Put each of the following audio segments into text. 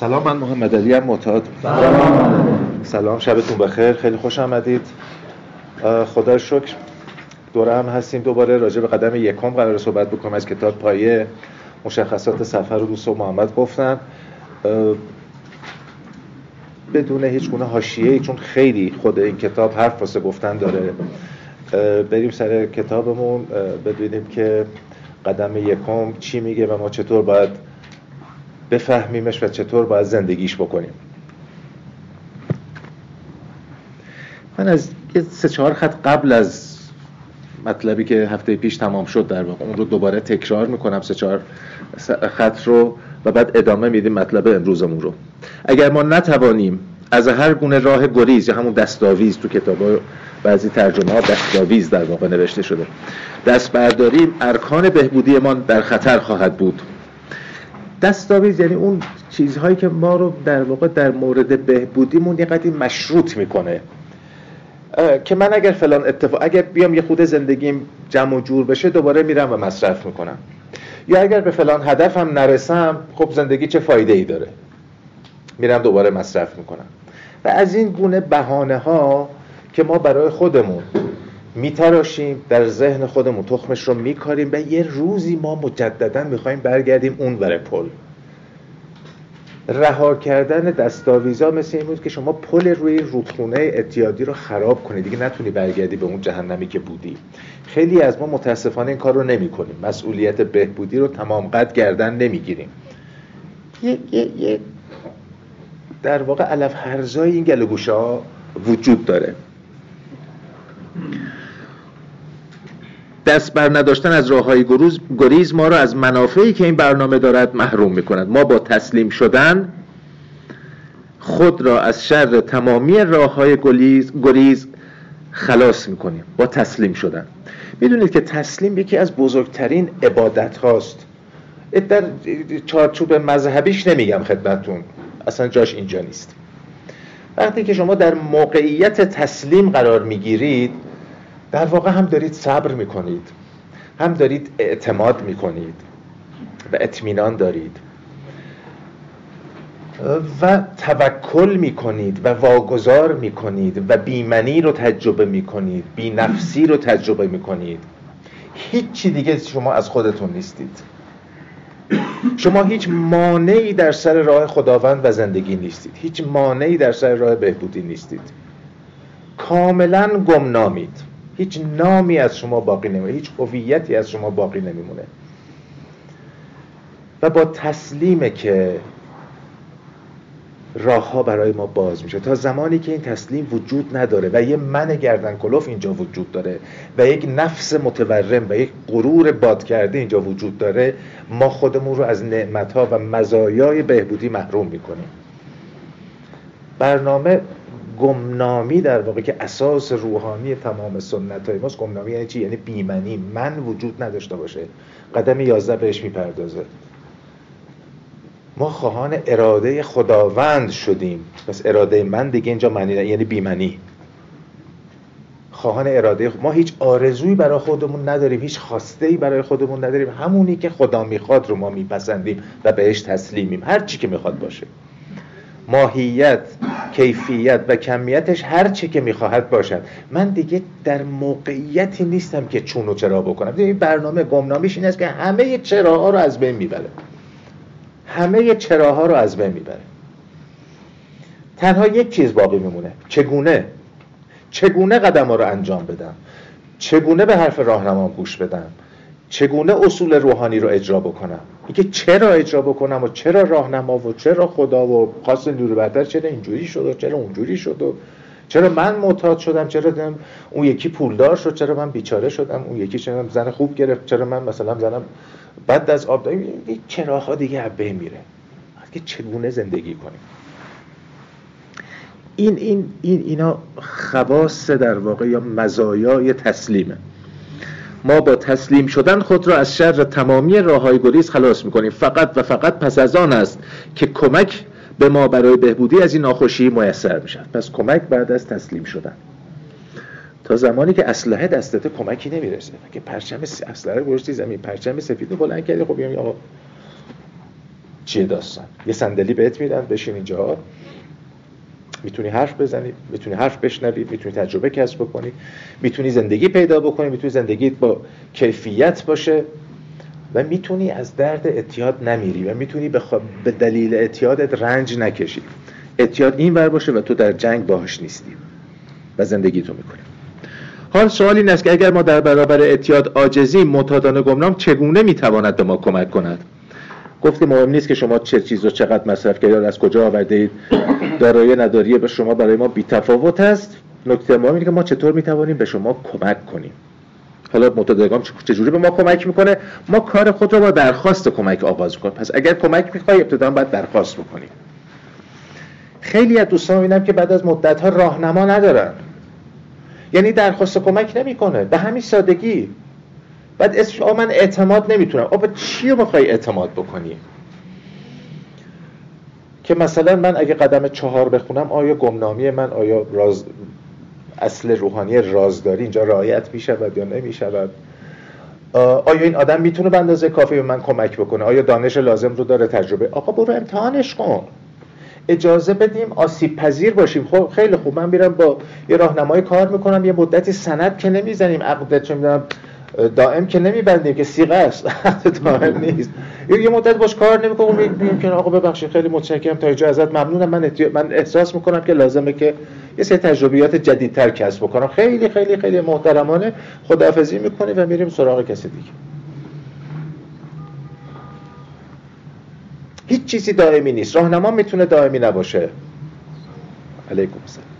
سلام من محمد علی هم معتاد. سلام شبتون بخیر خیلی خوش آمدید. خدا شکر دوره هم هستیم. دوباره راجع به قدم یکم قرار صحبت بکنم. از کتاب پایه مشخصات سفر رو دوست و محمد گفتن. بدون هیچ گونه حاشیه چون خیلی خود این کتاب حرف واسه گفتن داره. بریم سر کتابمون. ببینیم که قدم یکم چی میگه و ما چطور باید بفهمیمش و چطور باید زندگیش بکنیم. من از یه سه چهار خط قبل از مطلبی که هفته پیش تمام شد در واقع اون رو دوباره تکرار می‌کنم سه چهار خط رو و بعد ادامه میدیم مطلب امروزمون رو. اگر ما نتوانیم از هر گونه راه گریز یا همون دستاویز تو کتاب بعضی ترجمه ها دستاویز در واقع نوشته شده. دست برداریم ارکان بهبودی ما در خطر خواهد بود. دستاویز یعنی اون چیزهایی که ما رو در واقع در مورد بهبودیمون یه مشروط می‌کنه. که من اگر فلان اتفاق اگر بیام یه خود زندگیم جمع و جور بشه دوباره میرم و مصرف می‌کنم. یا اگر به فلان هدفم نرسم خب زندگی چه فایده ای داره؟ میرم دوباره مصرف می‌کنم. و از این گونه بهانه ها که ما برای خودمون میتراشیم در ذهن خودمون تخمش رو میکاریم و یه روزی ما مجددا می‌خوایم برگردیم اون بر پل. رها کردن دستاویزا مثل این بود که شما پل روی رودخونه اتیادی رو خراب کنید دیگه نتونی برگردی به اون جهنمی که بودی. خیلی از ما متاسفانه این کار رو نمی کنیم مسئولیت بهبودی رو تمام قد گردن نمی‌گیریم. یه, یه, در واقع علف هرزای این گلگوشه ها وجود داره. دست بر نداشتن از راه های گریز ما را از منافعی که این برنامه دارد محروم می کند ما با تسلیم شدن خود را از شر تمامی راه های گریز خلاص می کنیم با تسلیم شدن. می‌دونید که تسلیم یکی از بزرگترین عبادت هاست در چارچوب مذهبیش نمیگم خدمتون اصلا جاش اینجا نیست. وقتی که شما در موقعیت تسلیم قرار می‌گیرید در واقع هم دارید صبر می‌کنید هم دارید اعتماد می‌کنید و اطمینان دارید و توکل می‌کنید و واگذار می‌کنید و بیمنی رو تجربه می‌کنید بینفسی رو تجربه می‌کنید. هیچی دیگه شما از خودتون نیستید. شما هیچ مانعی در سر راه خداوند و زندگی نیستید. هیچ مانعی در سر راه بهبودی نیستید. کاملا گمنامید. هیچ نامی از شما باقی نمیمونه هیچ هویتی از شما باقی نمیمونه. و با تسلیمه که راه ها برای ما باز میشه. تا زمانی که این تسلیم وجود نداره و یه من گردن کلوف اینجا وجود داره و یک نفس متورم و یک غرور باد کرده اینجا وجود داره ما خودمون رو از نعمت ها و مزایای بهبودی محروم می‌کنیم. برنامه گمنامی در واقع که اساس روحانی تمام سنت های ماست. گمنامی یعنی چی؟ یعنی بیمنی من وجود نداشته باشه. قدم یازده بهش می‌پردازه. ما خواهان اراده خداوند شدیم. پس اراده من دیگه اینجا معنی یعنی بیمنی خواهان اراده ما هیچ آرزویی برای خودمون نداریم. هیچ خواسته برای خودمون نداریم. همونی که خدا می‌خواد رو ما میپسندیم و بهش تسلیمیم. هر چی که می‌خواد باشه. ماهیت کیفیت و کمیتش هر چی که می‌خواهد باشد. من دیگه در موقعیتی نیستم که چون و چرا بکنم. این برنامه گمنامیش این است که همه چراها رو از بین می‌بره. همه چراها رو از بین می‌بره. تنها یک چیز باقی میمونه. چگونه؟ چگونه قدم ها رو انجام بدم؟ چگونه به حرف راهنما گوش بدم؟ چگونه اصول روحانی رو اجرا بکنم؟ اینکه چرا اجرا بکنم و چرا راهنما و چرا خدا و خاص نیرو برتر چرا اینجوری شد و چرا اونجوری شد و چرا من معتاد شدم چرا اون یکی پولدار شد چرا من بیچاره شدم اون یکی چرا زن خوب گرفت چرا من مثلا زنم بعد از آب داریم چراها دیگه عبه میره. که چگونه زندگی کنیم؟ این این این اینا خواص در واقع یا مزایای تسلیمه. ما با تسلیم شدن خود را از شر تمامی راه های گریز خلاص می‌کنیم. فقط و فقط پس از آن است که کمک به ما برای بهبودی از این ناخوشی میسر می‌شد پس کمک بعد از تسلیم شدن. تا زمانی که اسلحه دستت کمکی نمی‌رسه. که پرچم اسلحه گذاشتی زمین پرچم سفید رو بلند کردی خب یا چیه داستان؟ یه صندلی بهت میدن بشین اینجا. می‌تونی حرف بزنی می‌تونی حرف بشنوی می‌تونی تجربه کسب بکنی می‌تونی زندگی پیدا بکنی می‌تونی زندگیت با کیفیت باشه و می‌تونی از درد اعتیاد نمیری و می‌تونی به دلیل اعتیادت رنج نکشی. اعتیاد این ور باشه و تو در جنگ باهاش نیستی و زندگی تو می‌کنی. حال سوال این است که اگر ما در برابر اعتیاد عاجزی معتادانه گمنام چگونه می‌تواند به ما کمک کند؟ گفتیم مهم نیست که شما چه چیز رو چقدر مصرف کردید از کجا آورده اید دارایی نداری به شما برای ما بیتفاوت است. نکته مهم اینه که ما چطور می‌توانیم به شما کمک کنیم. حالا متداگام چجوری به ما کمک می‌کنه؟ ما کار خود رو با درخواست کمک آغاز کنیم پس اگر کمک می‌خوای ابتدا باید درخواست بکنیم خیلی از دوستان می‌بینم که بعد از مدت ها راهنما ندارن. یعنی درخواست کمک نمی‌کنه. به همین سادگی. بعد اسمش من اعتماد نمی‌تونم. آبا چی رو می‌خوای اعتماد بکنی؟ که مثلا من اگه قدم چهار بخونم آیا گمنامی من آیا راز اصل روحانی رازداری اینجا رعایت می‌شود یا نمی‌شود؟ آیا این آدم می‌تونه به اندازه کافی به من کمک بکنه؟ آیا دانش لازم رو داره تجربه؟ آقا برو امتحانش کن. اجازه بدیم آسیب پذیر باشیم. خب خیلی خوب. من میرم با یه راهنمای کار می‌کنم. یه مدتی سند که نمی‌زنیم. عقدت چه می‌دونم دائم که نمیبندیم که سیغه است. دائم نیست. یه مدت باش کار نمی‌کنم میگیم که آقا ببخشید خیلی متشکرم. تا اینجا ازت ممنونم. من من احساس می‌کنم که لازمه که یه سری تجربیات جدیدتر کسب بکنم. خیلی خیلی خیلی محترمانه. خداحافظی می‌کنیم و میریم سراغ کسی دیگه. هیچ چیزی دائمی نیست. راهنما می‌تونه دائمی نباشه. علیکم السلام.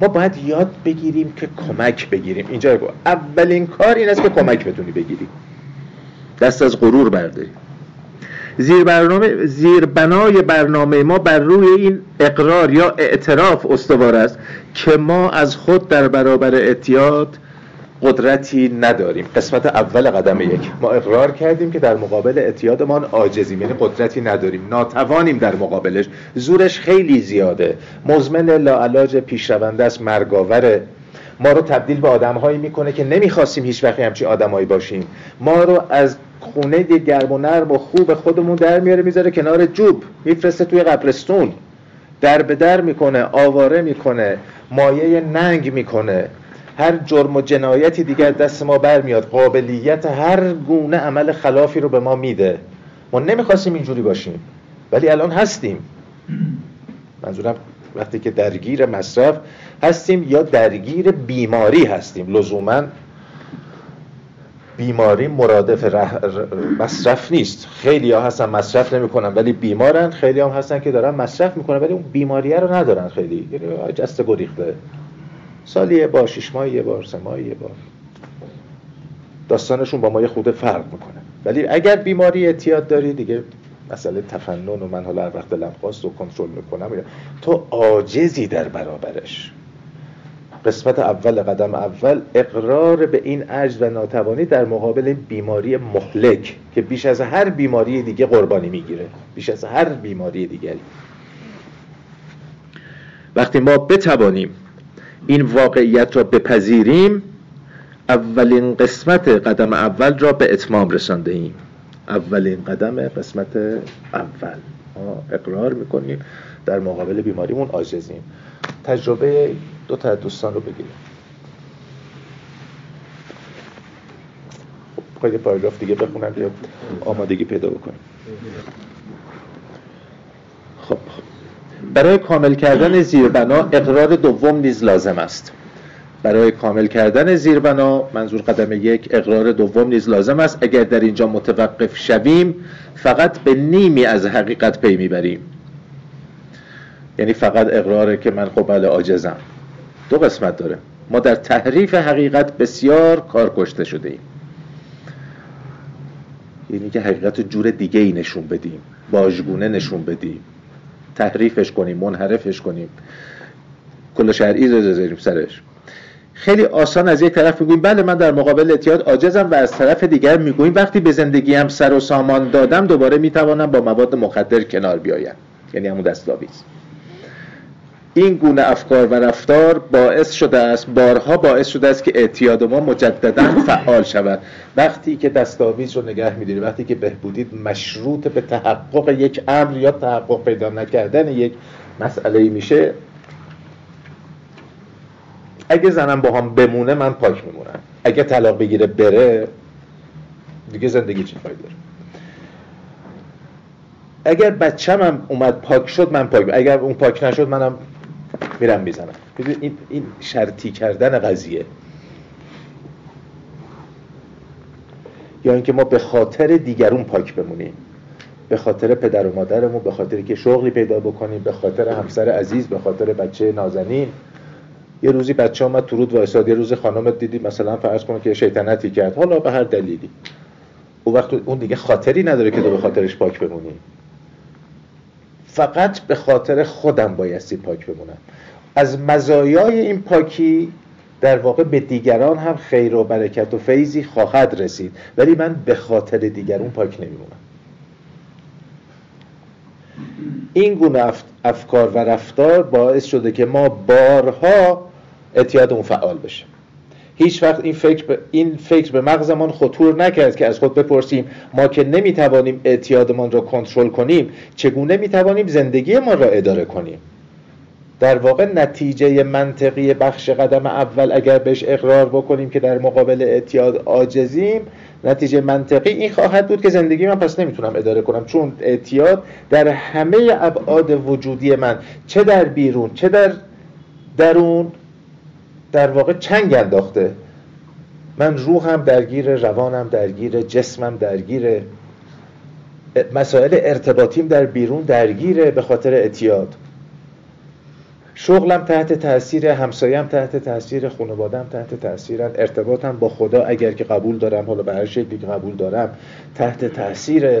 ما باید یاد بگیریم که کمک بگیریم. اینجا گو اولین کار این است که کمک بتونی بگیری. دست از غرور برداری. زیر برنامه زیر بنای برنامه ما بر روی این اقرار یا اعتراف استوار است که ما از خود در برابر اعتیاد قدرتی نداریم. قسمت اول قدم یک. ما اقرار کردیم که در مقابل اعتیادمان عاجزیم یعنی قدرتی نداریم. ناتوانیم در مقابلش. زورش خیلی زیاده. مزمن لاعلاج پیشرونده است مرگاوره. ما رو تبدیل به آدمهایی می‌کنه که نمی‌خواستیم هیچ وقتی همچین آدمایی باشیم. ما رو از خونه گرم و نرم و خوب خودمون در میاره می‌ذاره کنار جوب. میفرسته توی قبرستون. در به در می‌کنه آواره می‌کنه مایه ننگ می‌کنه. هر جرم و جنایتی دیگر دست ما برمیاد قابلیت هر گونه عمل خلافی رو به ما میده. ما نمی‌خواستیم اینجوری باشیم ولی الان هستیم. منظورم وقتی که درگیر مصرف هستیم یا درگیر بیماری هستیم. لزوما بیماری مرادف مصرف نیست. خیلی ها هستن مصرف نمی‌کنن ولی بیمارن. خیلی هم هستن که دارن مصرف می‌کنن ولی اون بیماریه رو ندارن خیلی. یعنی جسته گریخته. سالی یه بار شش ماه یه بار سه ماه یه بار. داستانشون با ما یه خود فرق می‌کنه. ولی اگر بیماری اعتیاد داری دیگه مسئله تفنن و من حالا هر وقت دلم خواست و کنترل می‌کنم. تو عاجزی در برابرش. قسمت اول قدم اول اقرار به این عجز و ناتوانی در مقابل بیماری مهلک که بیش از هر بیماری دیگه قربانی می‌گیره. بیش از هر بیماری دیگری. وقتی ما بتوانیم این واقعیت را بپذیریم اولین قسمت قدم اول را به اتمام رسانده ایم. اولین قدم قسمت اول. ما اقرار می‌کنیم در مقابل بیماریمون آجزیم تجربه دو تا دوستان رو بگیریم. خب پاراگراف دیگه بخونم یا آمادگی پیدا بکنیم. خب خب. برای کامل کردن زیربنا اقرار دوم نیز لازم است. برای کامل کردن زیربنا منظور قدم یک اقرار دوم نیز لازم است. اگر در اینجا متوقف شویم فقط به نیمی از حقیقت پی می‌بریم. یعنی فقط اقراره که من خب بله عاجزم. دو قسمت داره. ما در تحریف حقیقت بسیار کار کشته شده ایم. یعنی که حقیقت جور دیگه ای نشون بدیم. باجگونه نشون بدیم. تحریفش کنیم منحرفش کنیم. کل شرعی رو سرش. خیلی آسان از یک طرف می‌گویم بله من در مقابل اعتیاد عاجزم و از طرف دیگر می‌گویم وقتی به زندگی هم سر و سامان دادم دوباره می‌توانم با مواد مخدر کنار بیایم. یعنی همون دستاویز این گونه افکار و رفتار باعث شده است بارها باعث شده است که اعتیاد ما مجددا فعال شود. وقتی که دستاویز رو نگه میداری وقتی که بهبودید مشروط به تحقق یک امر یا تحقق پیدا نکردن یک مسئله میشه اگه زنم با هم بمونه من پاک میمونم. اگه طلاق بگیره بره. دیگه زندگی چی فایده داره؟ اگر بچم هم اومد پاک شد من پاک اگر اون پاک نشد منم میرم می‌زنم. این, این شرطی کردن قضیه. یا اینکه ما به خاطر دیگرون پاک بمونیم. به خاطر پدر و مادرمون به خاطر که شغلی پیدا بکنیم به خاطر همسر عزیز به خاطر بچه نازنین. یه روزی بچه آمد تو رود وایساد. یه روز خانمت دیدی مثلا فرض کن که شیطنتی کرد. حالا به هر دلیلی. اون وقت اون دیگه خاطری نداره که تو به خاطرش پاک بمونی. فقط به خاطر خودم بایستی پاک بمونم. از مزایای این پاکی در واقع به دیگران هم خیر و برکت و فیضی خواهد رسید. ولی من به خاطر دیگرون پاک نمیمونم. این گونه افکار و رفتار باعث شده که ما بارها اعتیادمون فعال بشه هیچ وقت این فکر به, این فکر به مغزمان خطور نکرد که از خود بپرسیم ما که نمی‌توانیم اعتیادمان را کنترل کنیم چگونه می‌توانیم زندگی ما را اداره کنیم؟ در واقع نتیجه منطقی بخش قدم اول اگر بهش اقرار بکنیم که در مقابل اعتیاد عاجزیم نتیجه منطقی این خواهد بود که زندگی من پس نمی‌تونم اداره کنم. چون اعتیاد در همه ابعاد وجودی من چه در بیرون چه در درون در واقع چنگ انداخته. من روحم درگیر روانم درگیر جسمم درگیر. مسائل ارتباطیم در بیرون درگیره به خاطر اعتیاد. شغلم تحت تاثیر همسایم تحت تاثیر خانوادم تحت تاثیرن ارتباطم با خدا اگر که قبول دارم حالا به هر شکلی که قبول دارم تحت تاثیر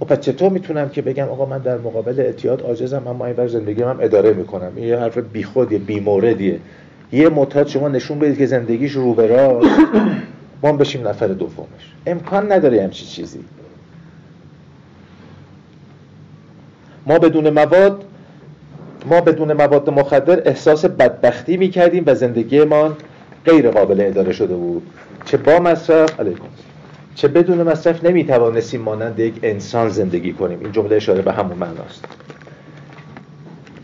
و پس چطور می‌تونم که بگم آقا من در مقابل اعتیاد عاجزم اما این بر زندگی هم اداره می‌کنم؟ این یه حرف بیخودیه بیموردیه. یه معتاد شما نشون بدید که زندگیش رو به راست. ما بشیم نفر دومش. امکان نداره همچی چیزی. ما بدون مواد ما بدون مواد مخدر احساس بدبختی می‌کردیم و زندگیمان غیر قابل اداره شده بود. چه با مصرف علیکم. چه بدون مصرف نمی‌توانستیم مانند یک انسان زندگی کنیم. این جمله اشاره به همون معناست.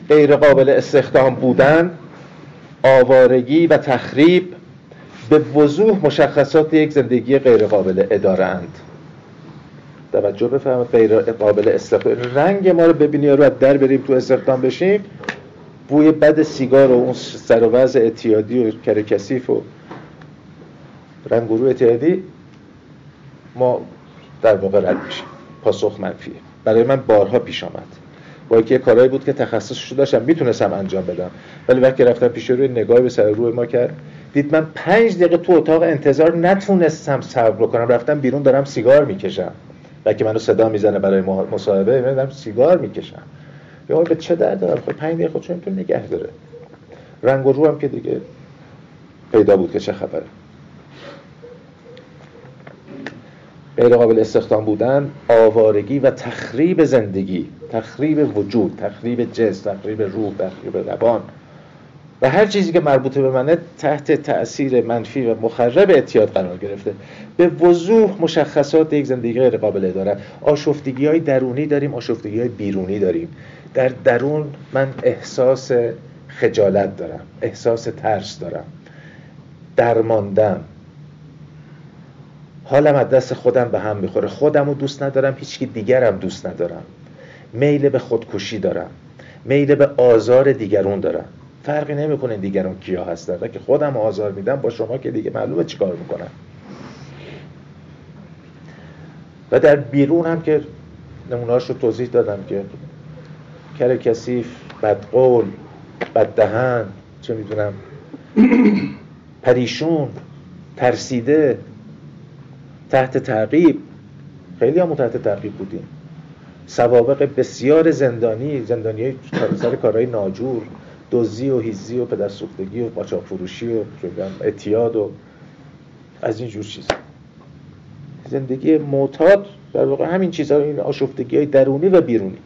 غیر قابل استخدام بودن آوارگی و تخریب به وضوح مشخصات یک زندگی غیر قابل اداره اند. توجه بفرمایید غیر قابل استخدام رنگ ما رو ببینی رو در بریم تو استخدام بشیم بوی بد سیگار و اون سر و وضع اعتیادی و کرکسیف و رنگ گروه اعتیادی ما در واقع رد میشیم. پاسخ منفیه. برای من بارها پیش آمد. با که کارهایی بود که تخصصش داشتم می‌تونستم انجام بدم. ولی وقتی رفتم پیش روی نگاهی به سر روی ما کرد. دید من پنج دقیقه تو اتاق انتظار نتونستم صبر کنم رفتم بیرون دارم سیگار می‌کشم. و که منو صدا می‌زنه برای مصاحبه دارم سیگار می‌کشم. یا به چه درد دارم؟ خب پنج دقیقه خودشون تو نگه داره. رنگ و رو هم که دیگه پیدا بود که چه خبره. غیر قابل استخدام بودن آوارگی و تخریب زندگی تخریب وجود تخریب جسم تخریب روح تخریب روان. و هر چیزی که مربوط به منه تحت تأثیر منفی و مخرب اعتیاد قرار گرفته. به وضوح مشخصات یک زندگی غیر قابل داره آشفتگی های درونی داریم آشفتگی های بیرونی داریم. در درون من احساس خجالت دارم احساس ترس دارم. درماندم. حالم از دست خودم به هم می‌خوره. خودم رو دوست ندارم هیچکی دیگرم دوست ندارم. میل به خودکشی دارم. میل به آزار دیگرون دارم. فرقی نمی‌کنه دیگران کیا هستن. که خودم آزار میدم با شما که دیگه معلومه چیکار می‌کنم. و در بیرون هم که نمونهاش رو توضیح دادم که کر کسیف بدقول بددهن چه می‌دونم پریشون ترسیده تحت تعقیب. خیلی هم تحت تعقیب بودیم. سوابق بسیار زندانی زندانی سر کارهای ناجور دزدی و هیزی و پدرسوختگی و قاچاق فروشی و اعتیاد و از این جور چیز زندگی معتاد در واقع همین چیزها این آشفتگی های درونی و بیرونی.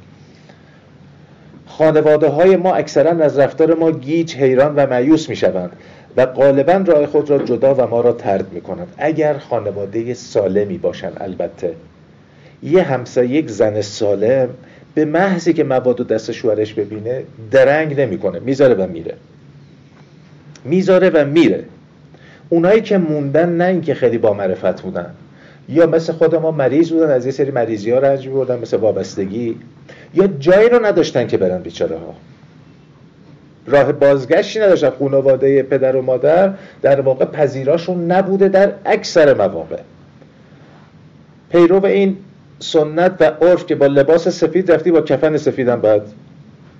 خانواده های ما اکثرا از رفتار ما گیج حیران و معیوس می شوند و غالبا راه خود را جدا و ما را ترد می کنند اگر خانواده سالمی باشند البته. یه همسایه یک زن سالم به محضی که مواد و دست شوهرش ببینه درنگ نمی‌کنه. می‌ذاره و میره. می‌ذاره و میره. اونایی که موندن نه اینکه خیلی با معرفت بودن. یا مثل خود ما مریض بودن از یه سری مریضی ها رنج بودن مثل وابستگی. یا جایی رو نداشتن که برن بیچاره ها راه بازگشتی نداشتن خانواده پدر و مادر در واقع پذیراشون نبوده در اکثر مواقع. پیرو این سنت و عرف که با لباس سفید رفتی با کفن سفیدم باید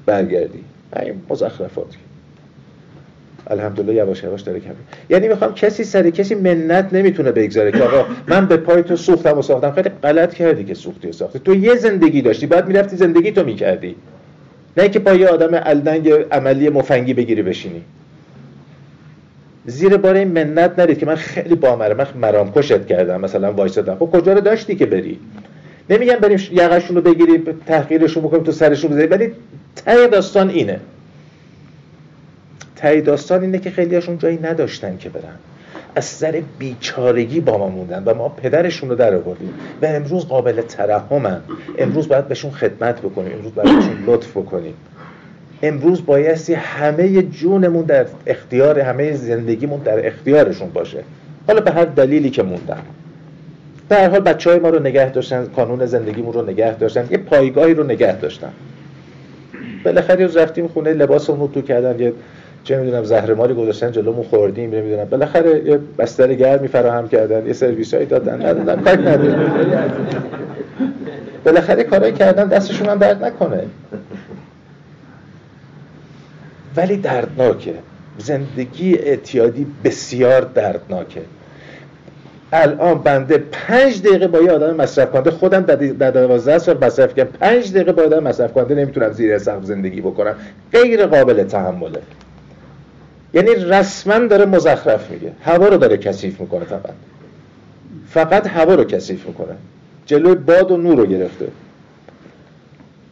برگردی. این مزخرفاتی الحمدلله یواش یواش داره کمی. یعنی می‌خوام کسی سری کسی منت نمی‌تونه بگذاره که آقا من به پای تو سوختم و ساختم. خیلی غلط کردی که سوختی و ساختی. تو یه زندگی داشتی بعد می‌رفتی زندگی تو می‌کردی. نه که پای آدم الدنگ عملی مفنگی بگیری بشینی. زیر بار این منت نرید که من خیلی بامره من مرام کشت کردم مثلا وایسادم. خب کجا رو داشتی که بری؟ نمیگم بریم یقشون رو بگیریم تحقیرشون بکنیم تو سرشون بزنیم ولی ته داستان اینه. ته داستان اینه که خیلی هاشون جایی نداشتن که برن. از سر بیچارگی با ما موندن و ما پدرشون رو در آوردیم. و امروز قابل ترحمن. امروز باید بهشون خدمت بکنیم. امروز باید بهشون لطف بکنیم. امروز بایستی همه جونمون در اختیار همه زندگیمون در اختیارشون باشه. حالا به هر دلیلی که موندن. در هر حال بچه های ما رو نگه داشتن کانون زندگیمون رو نگه داشتن یه پایگاهی رو نگه داشتن. بالاخره رفتیم خونه لباسمون رو تو کردن یه چه می‌دونم زهرماری گذاشتن جلومون خوردیم نمی‌دونم. بالاخره یه بستر گرمی فراهم کردن یه سرویس هایی دادن ندادن کاری نداره بالاخره کارایی کردن دستشون هم درد نکنه. ولی دردناکه. زندگی اعتیادی بسیار دردناکه. الان بنده پنج دقیقه با یه آدم مصرف کننده خودم در دوازده سال مصرف کردم. پنج دقیقه با آدم مصرف کننده نمی‌تونم زیر سقف زندگی بکنم. غیر قابل تحمله. یعنی رسما داره مزخرف میگه. هوا رو داره کثیف می‌کنه فقط. فقط هوا رو کثیف می‌کنه. جلوی باد و نور رو گرفته.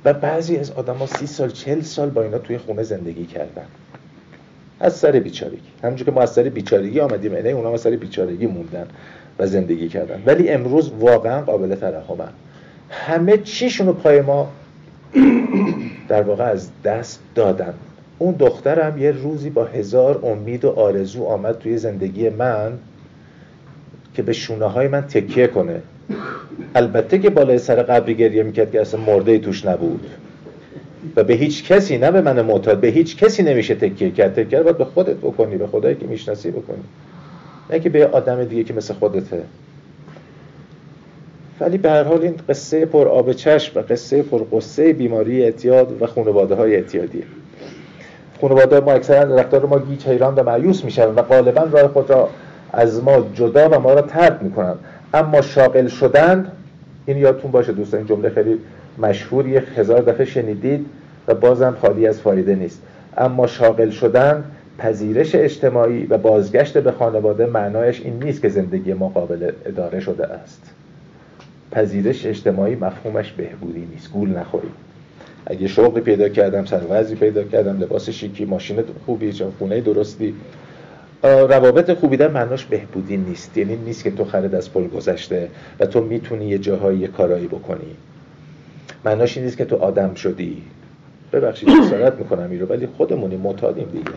و بعضی از آدم ها سی سال چل سال با اینا توی خونه زندگی کردن. از سر بیچارگی. همونجور که ما از سر بیچارگی آمدیم اینه اونا از سر بیچارگی موندن و زندگی کردن. ولی امروز واقعا قابل ترحمن همه چیشونو پای ما در واقع از دست دادن. اون دخترم یه روزی با هزار امید و آرزو آمد توی زندگی من که به شونه های من تکیه کنه. البته که بالای سر قبری گریه می‌کرد که اصلا مرده توش نبود. و به هیچ کسی نه به من معتاد به هیچ کسی نمیشه تکیه کرد. تکیه باید به خودت بکنی به خدایی که می‌شناسی بکنی. نه که به آدم دیگه که مثل خودته. ولی به هر حال این قصه پر آب چشم و قصه پر قصه بیماری اعتیاد و خانواده های اعتیادیه. خانواده ما اکثرا رفتار ما گیج حیران و معیوس میشن و غالبا راه خود را از ما جدا و ما را ترد می‌کنن اما شاغل شدن این یادتون باشه دوستان این جمله خیلی مشهور یک هزار دفعه شنیدید و بازم خالی از فایده نیست. اما شاغل شدن پذیرش اجتماعی و بازگشت به خانواده معنایش این نیست که زندگی ما قابل اداره شده است. پذیرش اجتماعی مفهومش بهبودی نیست. گول نخورید. اگه شغلی پیدا کردم سروزی پیدا کردم لباس شیکی ماشین خوبی خونه درستی. روابط خوبی در معناش بهبودی نیست. یعنی نیست که تو خرد از پل گذشته و تو می‌تونی یه جاهایی یه کارایی بکنی. معناش این نیست که تو آدم شدی. ببخشید جسارت می‌کنم این رو ولی خودمونی معتادیم دیگه.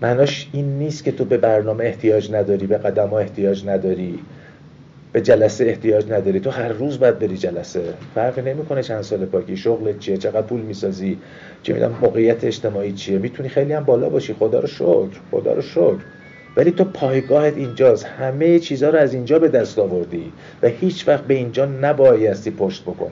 معناش این نیست که تو به برنامه احتیاج نداری به قدم ها احتیاج نداری. به جلسه احتیاج نداری. تو هر روز باید بری جلسه. فرقی نمی‌کنه چند سال پاکی. شغلت چیه؟ چقدر پول می‌سازی؟ چه می‌دونم موقعیت اجتماعی چیه؟ می‌تونی خیلی هم بالا باشی. خدا رو شکر. خدا رو شکر. ولی تو پایگاهت اینجاست. همه چیزها رو از اینجا به دست آوردی و هیچ وقت به اینجا نبایستی پشت بکنی.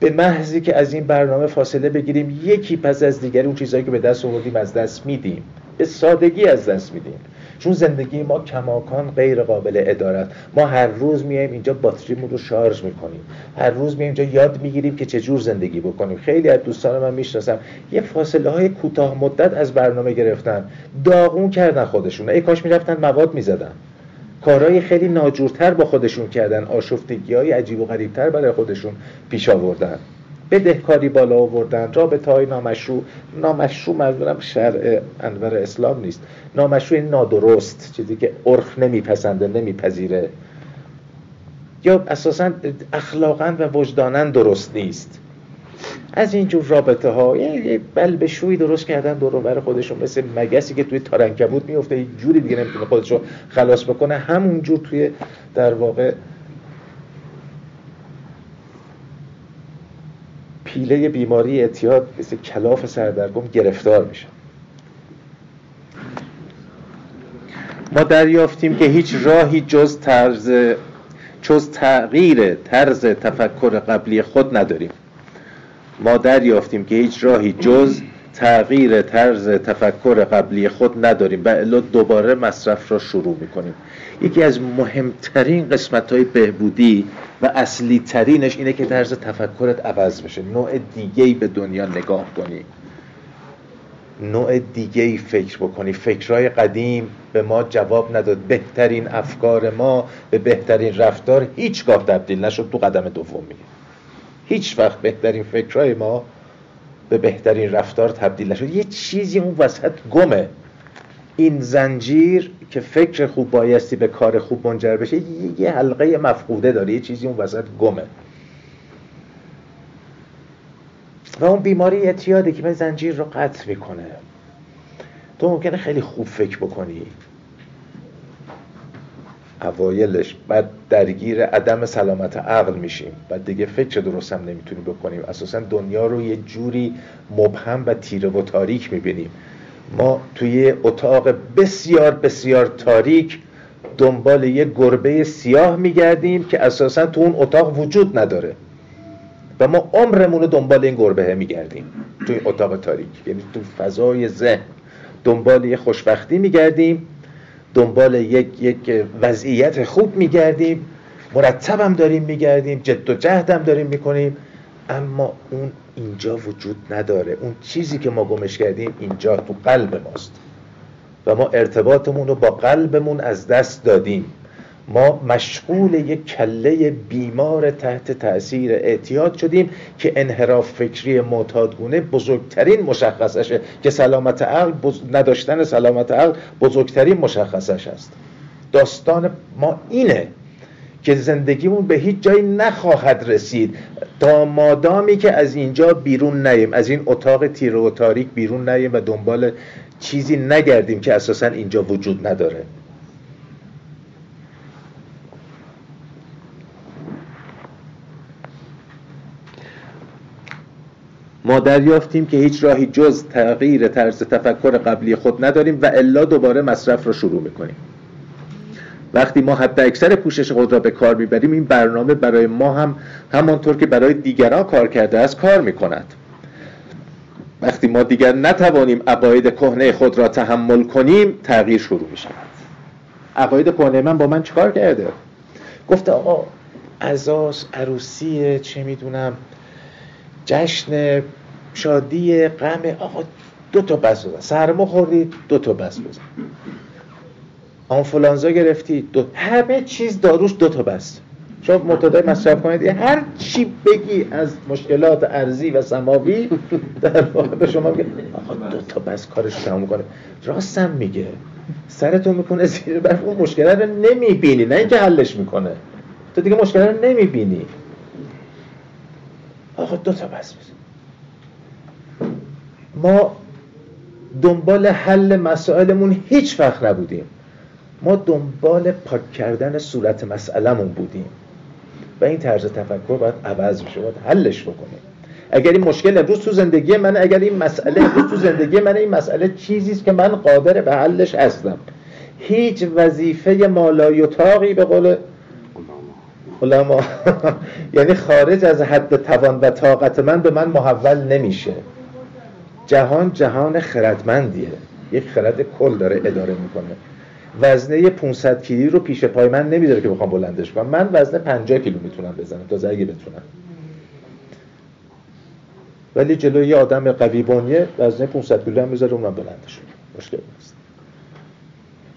به محضی که از این برنامه فاصله بگیریم یکی پس از دیگری اون چیزهایی که به دست آوردیم از دست میدیم. به سادگی از دست میدیم. چون زندگی ما کماکان غیر قابل ادارت. ما هر روز میایم اینجا باتریمون رو شارژ می‌کنیم. هر روز میایم اینجا یاد می‌گیریم که چجور زندگی بکنیم. خیلی از دوستان من می‌شناسم یه فاصله های کوتاه مدت از برنامه گرفتن. داغون کردن خودشون ای کاش می‌رفتن مواد می‌زدن. کارهای خیلی ناجورتر با خودشون کردن. آشفتگی های عجیب و غریبتر برای خودشون پیش آوردن. بدهکاری بالا آوردن. رابطه های نامشروع نامشروع منظورم شرع انور اسلام نیست. نامشروع نادرست. چیزی که عرف نمیپسنده نمیپذیره. یا اساسا اخلاقا و وجدانا درست نیست. از اینجور رابطه ها یه بلبشوی درست کردن دور بر خودشون. مثل مگسی که توی تارنکبوت میفته یه جوری دیگه نمی‌تونه خودشو خلاص بکنه. همون جور توی در واقع پیله بیماری اعتیاد مثل کلاف سردرگم گرفتار میشه. ما دریافتیم که هیچ راهی جز طرز جز تغییر طرز تفکر قبلی خود نداریم. ما دریافتیم که هیچ راهی جز تغییر طرز تفکر قبلی خود نداریم. و الا دوباره مصرف را شروع می‌کنیم. یکی از مهمترین قسمت های بهبودی و اصلی ترینش اینه که طرز تفکرت عوض بشه. نوع دیگه به دنیا نگاه کنی. نوع دیگه فکر بکنی. فکرهای قدیم به ما جواب نداد. بهترین افکار ما به بهترین رفتار هیچگاه تبدیل نشد. تو قدم دوم میگه هیچ وقت بهترین فکرهای ما به بهترین رفتار تبدیل نشد. یه چیزی اون وسط گمه. این زنجیر که فکر خوب بایستی به کار خوب منجر بشه یه حلقه مفقوده داره یه چیزی اون وسط گمه. و اون بیماری اعتیاده که من زنجیر رو قطع می‌کنه. تو ممکنه خیلی خوب فکر بکنی. اوایلش بعد درگیر عدم سلامت عقل میشیم. بعد دیگه فکر درست هم نمی‌تونیم بکنیم اساسا دنیا رو یه جوری مبهم و تیره و تاریک می‌بینیم. ما توی اتاق بسیار بسیار تاریک دنبال یه گربه سیاه میگردیم که اساسا تو اون اتاق وجود نداره. و ما عمرمون رو دنبال این گربه میگردیم. توی اتاق تاریک. یعنی تو فضای ذهن. دنبال یه خوشبختی میگردیم. دنبال یک, یک وضعیت خوب میگردیم. مرتبم داریم میگردیم. جد و جهدم داریم می‌کنیم. اما اون اینجا وجود نداره. اون چیزی که ما گمش کردیم اینجا تو قلب ماست. و ما ارتباطمون رو با قلبمون از دست دادیم. ما مشغول یک کله بیمار تحت تاثیر اعتیاد شدیم که انحراف فکری معتادگونه بزرگترین مشخصشه که سلامت عقل نداشتن سلامت عقل بزرگترین مشخصش است. داستان ما اینه که زندگیمون به هیچ جایی نخواهد رسید. تا مادامی که از اینجا بیرون نیم از این اتاق تیره و تاریک بیرون نیم و دنبال چیزی نگردیم که اساسا اینجا وجود نداره. ما دریافتیم که هیچ راهی جز تغییر طرز تفکر قبلی خود نداریم و الا دوباره مصرف را شروع می‌کنیم. وقتی ما حتی اکثر پوشش خود را به کار می‌بریم این برنامه برای ما هم همانطور که برای دیگران کار کرده است کار می‌کند. وقتی ما دیگر نتوانیم عقاید کهنه خود را تحمل کنیم تغییر شروع می شود عقاید کهنه من با من چیکار کرده؟ گفته آقا ازاس عروسی چه می‌دونم جشن شادی غم آقا دو تا بس بزن. سرما خوردی دو تا بس بزن. آنفولانزا گرفتی دو همه چیز داروش دو تا بس شما متدای مصرف کنید هر چی بگی از مشکلات ارزی و سماوی در واقع به شما میگه دو تا بس کارش تموم کنه. راستم میگه سرتون می‌کنه زیر برف اون مشکل رو نمی‌بینی نه اینکه حلش می‌کنه. تو دیگه مشکل رو نمی‌بینی. آقا دو تا بس بزن. ما دنبال حل مسائلمون هیچ وقت نبودیم. ما دنبال پاک کردن صورت مسئلهمون بودیم. و این طرز تفکر باید عوض بشه باید حلش بکنیم. اگر این مشکل امروز تو زندگی من اگر این مسئله امروز تو زندگی من این مسئله چیزی است که من قادر به حلش هستم. هیچ وظیفه مالایوتاقی به قول علما. یعنی خارج از حد توان و طاقت من به من محول نمیشه. جهان جهان خردمندیه. یک خرد کل داره اداره می‌کنه. وزنه 500 کیلو رو پیش پای من نمیداره که بخوام بلندش کنم. من وزنه 50 کیلو می‌تونم بزنم تا اگه بتونم. ولی جلوی یه آدم قوی بنیه وزنه 500 کیلو هم می‌ذاره اونم بلندش مشکل نیست.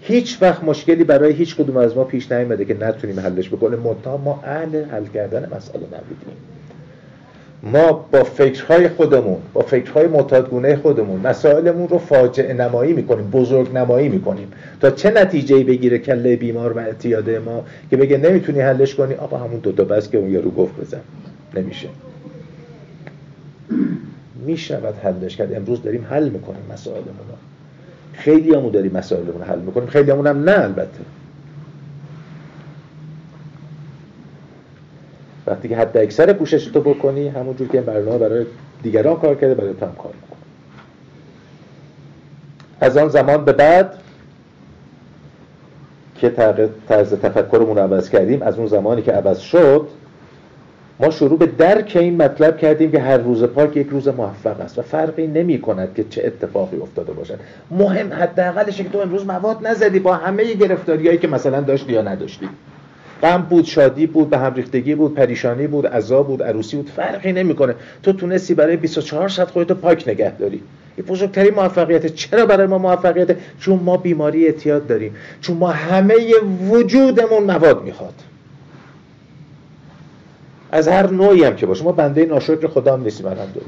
هیچ وقت مشکلی برای هیچ کدوم از ما پیش نیامده که نتونیم حلش بکنیم. منتها ما اهل حل کردن مسئله نبودیم. ما با فکرهای خودمون با فکرهای معتادگونه خودمون مسائلمون رو فاجعه نمایی می‌کنیم بزرگ نمایی می‌کنیم. تا چه نتیجه بگیره کله بیمار و اعتیاده ما که بگه نمی‌تونی حلش کنی؟ آقا همون دوتا بس که اون یارو گفت بزن. نمیشه. می‌شود حلش کرد. امروز داریم حل می‌کنیم مسائلمون رو. خیلی همون داریم مسائلمون حل می‌کنیم. خیلی همون هم نه البته. وقتی که حد اکثر پوشش تو بکنی همونجور که برنامه برای دیگران کار کرده برای تو هم کار می‌کنه. از آن زمان به بعد که طرز تفکرمون عوض کردیم از اون زمانی که عوض شد ما شروع به درک این مطلب کردیم که هر روز پاک یک روز موفق است و فرقی نمی کند که چه اتفاقی افتاده باشد. مهم حداقلش که تو امروز مواد نزدی با همه گرفتاریایی که مثلا داشتی یا نداشتی. غم بود شادی بود به هم ریختگی بود پریشانی بود عذاب بود عروسی بود فرقی نمی‌کنه. تو تونستی برای 24 ساعت خودتو پاک نگه داری. این بزرگترین موفقیت. چرا برای ما موفقیت؟ چون ما بیماری اعتیاد داریم. چون ما همه وجودمون مواد می‌خواد. از هر نوعی هم که باشه. ما بنده ناشکر خدا هم نیستیم الحمدلله.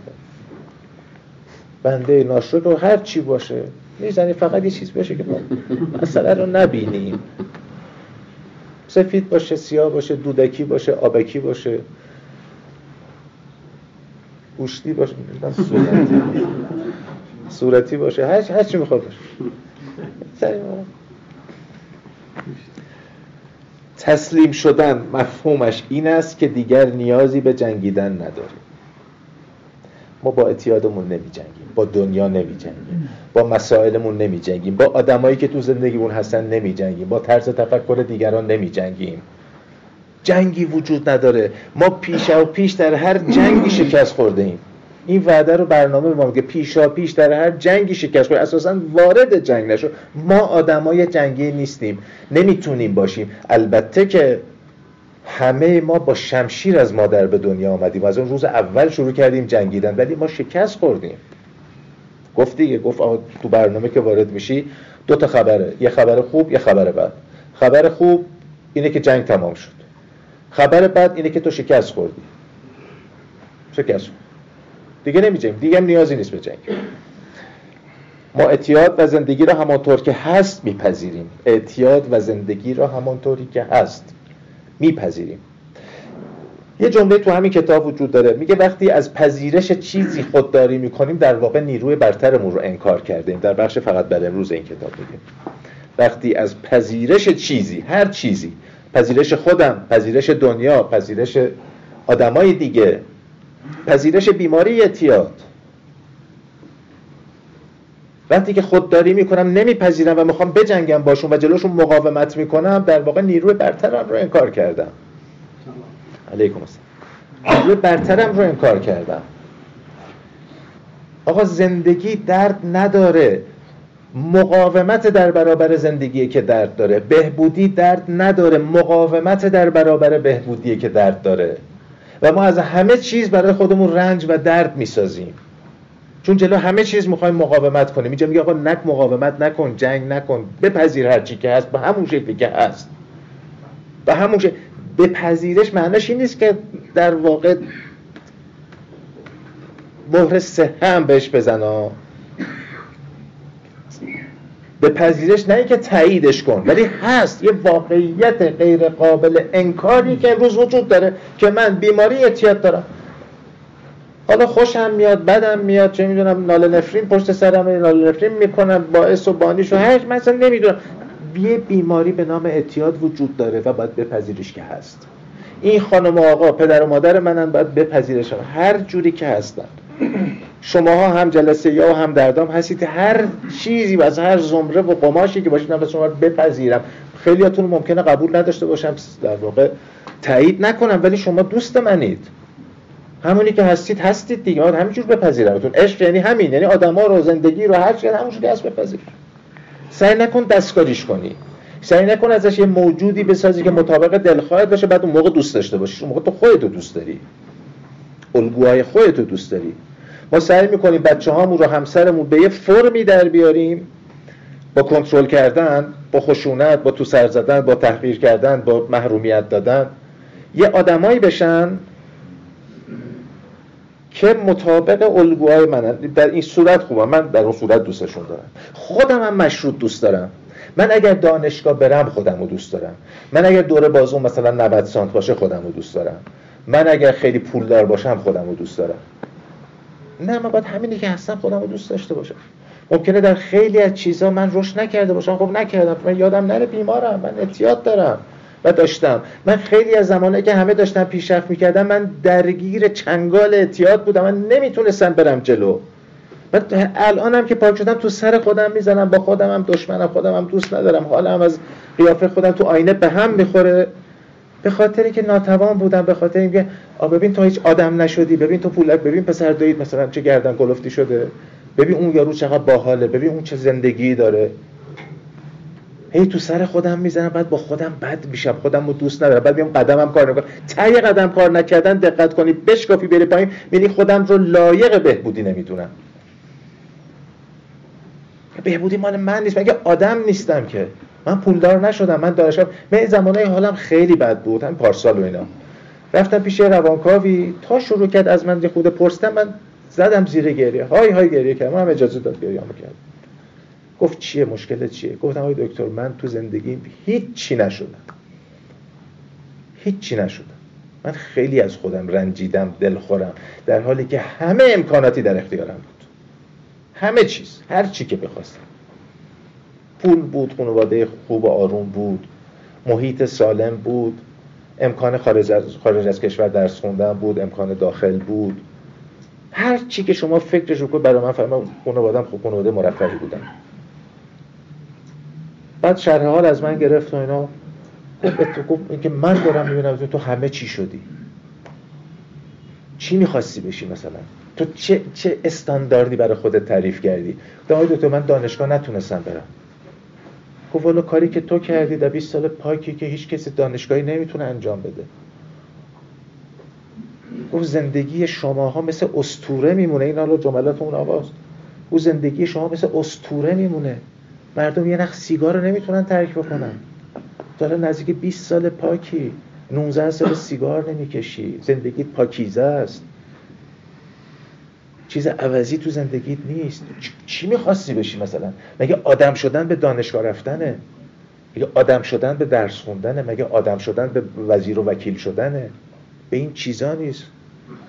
بنده ناشکر هر چی باشه. می‌زنی فقط یه چیز باشه که ما مسئله رو نبینیم. سفید باشه سیاه باشه دودکی باشه آبکی باشه. گوشتی باشه صورتی. صورتی باشه. هر هر چی می‌خواد باشه. تسلیم شدن مفهومش این است که دیگر نیازی به جنگیدن نداریم. ما با اعتیادمون نمی جنگیم با دنیا نمی جنگیم با مسائلمون نمی جنگیم با آدمایی که تو زندگیمون هستن نمی جنگیم با طرز تفکر دیگران نمی جنگیم جنگی وجود نداره. ما پیش و پیش در هر جنگی شکست خورده ایم این وعده رو برنامه ما میگه پیشا پیش در هر جنگی شکست خورده اساسا وارد جنگ نشو. ما آدمای جنگی نیستیم. نمی‌تونیم باشیم. البته که همه ما با شمشیر از مادر به دنیا آمدیم. از اون روز اول شروع کردیم جنگیدن ولی ما شکست خوردیم. گفت دیگه گفت تو برنامه که وارد میشی دو تا خبره یه خبر خوب یه خبر بد. خبر خوب اینه که جنگ تمام شد. خبر بد اینه که تو شکست خوردی. شکست. دیگه نمیجنگیم. دیگه نیازی نیست به جنگ. ما اعتیاد و زندگی را همانطور که هست میپذیریم. اعتیاد و زندگی را همانطوری که هست میپذیریم. یه جمله تو همین کتاب وجود داره. میگه وقتی از پذیرش چیزی خودداری می‌کنیم در واقع نیروی برترمون رو انکار کردیم. در بخش فقط بر امروز این کتاب میگیم. وقتی از پذیرش چیزی هر چیزی پذیرش خودم پذیرش دنیا پذیرش آدمای دیگه پذیرش بیماری اعتیاد. وقتی که خودداری می‌کنم نمیپذیرم و می‌خوام بجنگم باشون و جلوشون مقاومت می‌کنم در واقع نیروی برترم رو انکار کردم. علیکم السلام. نیروی برترم رو انکار کردم. آقا زندگی درد نداره. مقاومت در برابر زندگی که درد داره. بهبودی درد نداره. مقاومت در برابر بهبودی که درد داره. و ما از همه چیز برای خودمون رنج و درد می‌سازیم. چون جلو همه چیز می‌خوایم مقاومت کنیم. اینجا میگه آقا نک مقاومت نکن جنگ نکن. بپذیر هر چی که هست به همون شکلی که هست. به همون شکل بپذیرش معناش این نیست که در واقع مهر سه هم بهش بزن به پذیرش نه اینکه تاییدش کن ولی هست یه واقعیت غیر قابل انکاری که امروز وجود داره که من بیماری اعتیاد دارم. حالا خوشم میاد بدم میاد چه می‌دونم ناله نفرین پشت سرم ناله نفرین می‌کنم باعث و بانیش و هر مثلا نمی‌دونم. یه بیماری به نام اعتیاد وجود داره و باید بپذیرش که هست. این خانم و آقا پدر و مادر منن باید بپذیرش هر جوری که هستن. شماها هم جلسه یا هم دردام هستید. هر چیزی و از هر زمره و قماشی که باشید من شما بپذیرم. خیلیاتون ممکنه قبول نداشته باشم. در واقع تایید نکنم ولی شما دوست منید. همونی که هستید هستید دیگه. من همینجور بپذیرمتون. عشق یعنی همین. یعنی آدما رو زندگی رو هر چیز همونجوری هست بپذیر. سعی نکن دستکاریش کنی. سعی نکن ازش یه موجودی بسازی که مطابق دلخواهت باشه بعد اون موقع دوست داشته باشی. اون موقع تو خودتو دوست داری. الگوهای خودتو دوست داری. ما سعی می‌کنیم بچه هامون رو همسرمون به یه فرمی در بیاریم. با کنترل کردن با خشونت با تو سر زدن با تحقیر کردن با محرومیت دادن. یه آدمایی بشن که مطابق الگوهای من در این صورت خوبم من در اون صورت دوستشون دارم. خودم هم مشروط دوست دارم. من اگر دانشگاه برم خودم رو دوست دارم. من اگر دور بازو مثلا 90 سانت باشه خودم رو دوست دارم. من اگر خیلی پولدار باشم خودم رو دوست دارم. نه من باید همینی که هستم خودم رو دوست داشته باشم. ممکنه در خیلی از چیزها من رشد نکرده باشم. خب نکردم. من یادم نره بیمارم. من اعتیاد دارم. و داشتم. من خیلی از زمانه که همه داشتن پیشرفت می‌کردم من درگیر چنگال اعتیاد بودم. من نمی‌تونستم برم جلو. من الانم که پاک شدم تو سر خودم می‌زنم با خودم هم دشمنم خودم هم دوست ندارم. حالا از قیافه خودم تو آینه به هم می‌خوره. به خاطری که ناتوان بودم به خاطر اینکه آ ببین تو هیچ آدم نشدی. ببین تو پولک ببین پسر دایید مثلا چه گردن گلفتی شده. ببین اون یارو چقدر باحاله. ببین اون چه زندگی داره. هی تو سر خودم می‌زنم بعد با خودم بد میشم خودم رو دوست ندارم. بعد میام قدمم کار نکنم. تای قدم کار نکردن دقت کنی بشکافی بری پایین. می‌بینی خودم رو لایق بهبودی نمی‌دونم. بهبودی مال من نیست. مگه آدم نیستم که؟ من پولدار نشدم. من داشتم من زمانه حالم خیلی بد بود. هم پارسال و اینا. رفتم پیش روانکاوی. تا شروع کرد از من خود پرسیدم من زدم زیر گریه. های های گریه کردم. هم اجازه داد گریه کرد. گفت چیه مشکل چیه؟ گفتم آقای دکتر من تو زندگیم هیچی نشدم. هیچی نشدم. من خیلی از خودم رنجیدم دلخورم در حالی که همه امکاناتی در اختیارم بود. همه چیز هر چی که بخواستم. پول بود خانواده خوب و آروم بود محیط سالم بود امکان خارج از, خارج از کشور درس خوندن بود امکان داخل بود. هر چی که شما فکرش رو برای من فهمم خانوادم خوب خانواده مرفهی بودم بعد شرح حال از من گرفت و اینا. گفت اینکه من دارم می‌بینم تو همه چی شدی. چی می‌خواستی بشی مثلا؟ تو چه, چه استانداردی برای خودت تعریف کردی؟ دو تو من دانشگاه نتونستم برم. گفت والا کاری که تو کردی در 20 سال پاکی که هیچ کسی دانشگاهی نمی‌تونه انجام بده. گفت زندگی شماها مثل استوره میمونه. این حالا جملات اون آواز. او زندگی شما مثل استوره میمونه. مردم یه نخ سیگار رو نمی‌تونن ترک بکنن. داره نزدیک 20 سال پاکی 19 سال سیگار نمی‌کشی. زندگیت پاکیزه است. چیز عوضی تو زندگیت نیست. چی می‌خواستی بشی مثلا؟ مگه آدم شدن به دانشگاه رفتنه؟ مگه آدم شدن به درس خوندنه؟ مگه آدم شدن به وزیر و وکیل شدنه؟ به این چیزا نیست.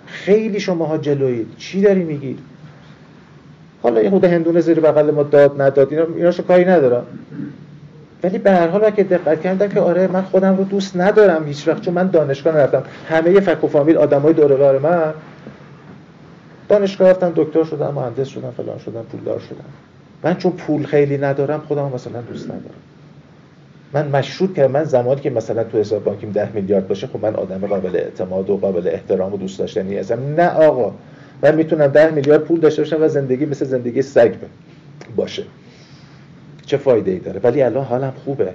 خیلی شماها جلویید. چی داری میگی حالا یه خود هندونه زیر بغل ما داد نداد اینا ایناشو کاری ندارم. ولی به هر حال که دقت کردم که آره من خودم رو دوست ندارم هیچ وقت چون من دانشگاه نرفتم. همه فک و فامیل آدمای دور من. دانشگاه رفتم دکتر شدم مهندس شدم فلان شدم پولدار شدم. من چون پول خیلی ندارم خودم مثلا دوست ندارم. من مشروط کردم من زمانی که مثلا تو حساب بانکیم ده میلیارد باشه خب من آدم قابل اعتماد و قابل احترام و دوست داشتنی هستم. نه آقا. من می‌تونم ده میلیارد پول داشته باشم و زندگی مثل زندگی سگ باشه. چه فایده ای داره؟ ولی الان حالم خوبه.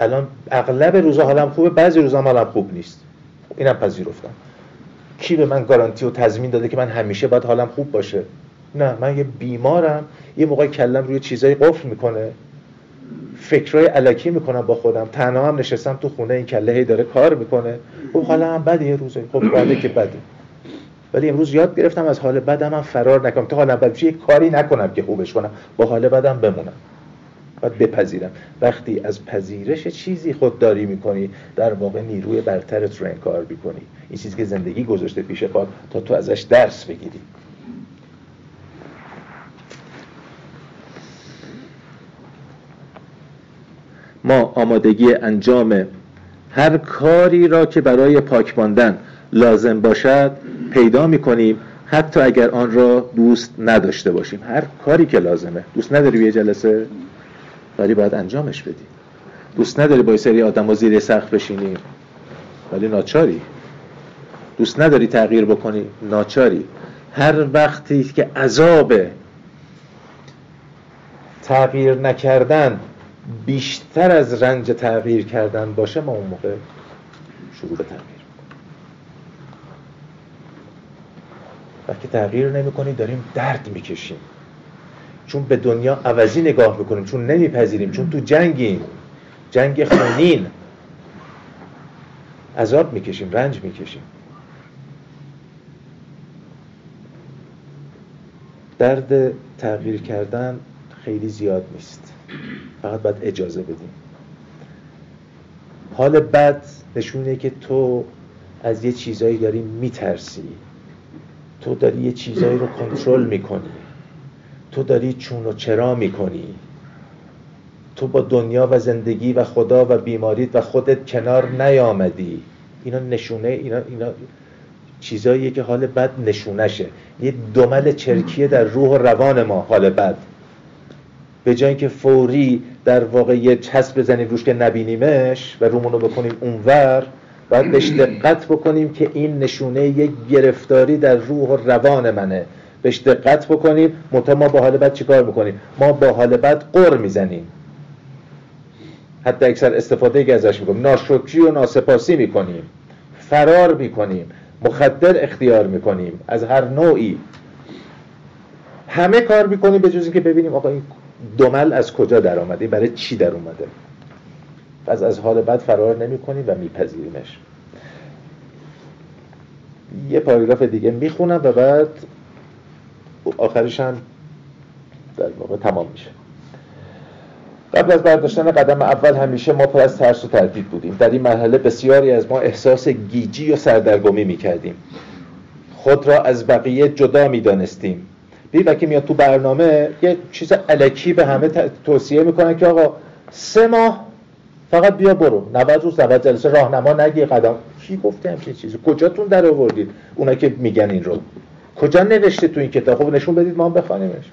الان اغلب روزا حالم خوبه بعضی روزا حالم خوب نیست. اینم پذیرفتم. کی به من گارانتی و تضمین داده که من همیشه باید حالم خوب باشه؟ نه من یه بیمارم. یه موقع کلم روی چیزایی قفل می‌کنه. فکرای علکی می‌کنم با خودم. تنها هم نشستم تو خونه این کله هی داره کار می‌کنه. خب حالا هم بده یه روزه خب بده که بده. ولی امروز یاد گرفتم از حال بدم هم فرار نکنم. تا حالا بد یه کاری نکنم که خوبش کنم؟ با حال بدم بمونم. باید بپذیرم. وقتی از پذیرش چیزی خودداری می‌کنی در واقع نیروی برترت رو انکار می‌کنی. این چیزی که زندگی گذاشته پیش پا تا تو ازش درس بگیری. ما آمادگی انجام هر کاری را که برای پاک ماندن لازم باشد پیدا می‌کنیم حتی اگر آن را دوست نداشته باشیم. هر کاری که لازمه. دوست نداری یه جلسه؟ ولی باید انجامش بدی. دوست نداری با سری آدم زیر سخت بشینی؟ ولی ناچاری. دوست نداری تغییر بکنی؟ ناچاری. هر وقتی که عذاب تغییر نکردن بیشتر از رنج تغییر کردن باشه ما اون موقع شروع به تغییر. وقتی تغییر نمی کنی داریم درد می‌کشیم. چون به دنیا عوضی نگاه می‌کنیم چون نمیپذیریم چون تو جنگیم. جنگ خونین. عذاب می‌کشیم رنج می‌کشیم. درد تغییر کردن خیلی زیاد نیست. فقط باید اجازه بدیم. حال بد نشونه که تو از یه چیزایی داری میترسی. تو داری یه چیزایی رو کنترل می‌کنی. تو داری چون و چرا می‌کنی. تو با دنیا و زندگی و خدا و بیماریت و خودت کنار نیامدی. اینا نشونه اینا, اینا چیزاییه که حال بد نشونشه. یه دمل چرکیه در روح و روان ما حال بد. به جای اینکه فوری در واقع یه چسب بزنیم روش که نبینیمش و رومونو بکنیم اونور باید بهش دقت بکنیم که این نشونه یک گرفتاری در روح و روان منه. بهش دقت بکنیم منتها ما با حال بد چیکار می‌کنیم؟ ما با حال بد قر می‌زنیم. حتی اکثر استفاده که ازش می‌کنیم. ناشکری و ناسپاسی می‌کنیم. فرار می‌کنیم. مخدر اختیار می‌کنیم. از هر نوعی. همه کار می‌کنیم به جز که ببینیم آقا این دومل از کجا در آمده برای چی در اومده از از حال بد فرار نمی کنیم و میپذیریمش یه پاراگراف دیگه می‌خونم و بعد آخرش هم در واقع تمام میشه. قبل از برداشتن قدم اول همیشه ما پر از ترس و تردید بودیم. در این مرحله بسیاری از ما احساس گیجی و سردرگمی می‌کردیم. خود را از بقیه جدا می‌دانستیم. بی وکی میاد تو برنامه یه چیز علکی به همه توصیه می‌کنه که آقا سه ماه فقط بیا برو. 90 روز 90 جلسه راهنما نگی قدم. کی گفته همچین چیزی؟ کجاتون در آوردید؟ اونا که میگن این رو. کجا نوشته تو این کتاب؟ خب نشون بدید ما هم بخوانیمش.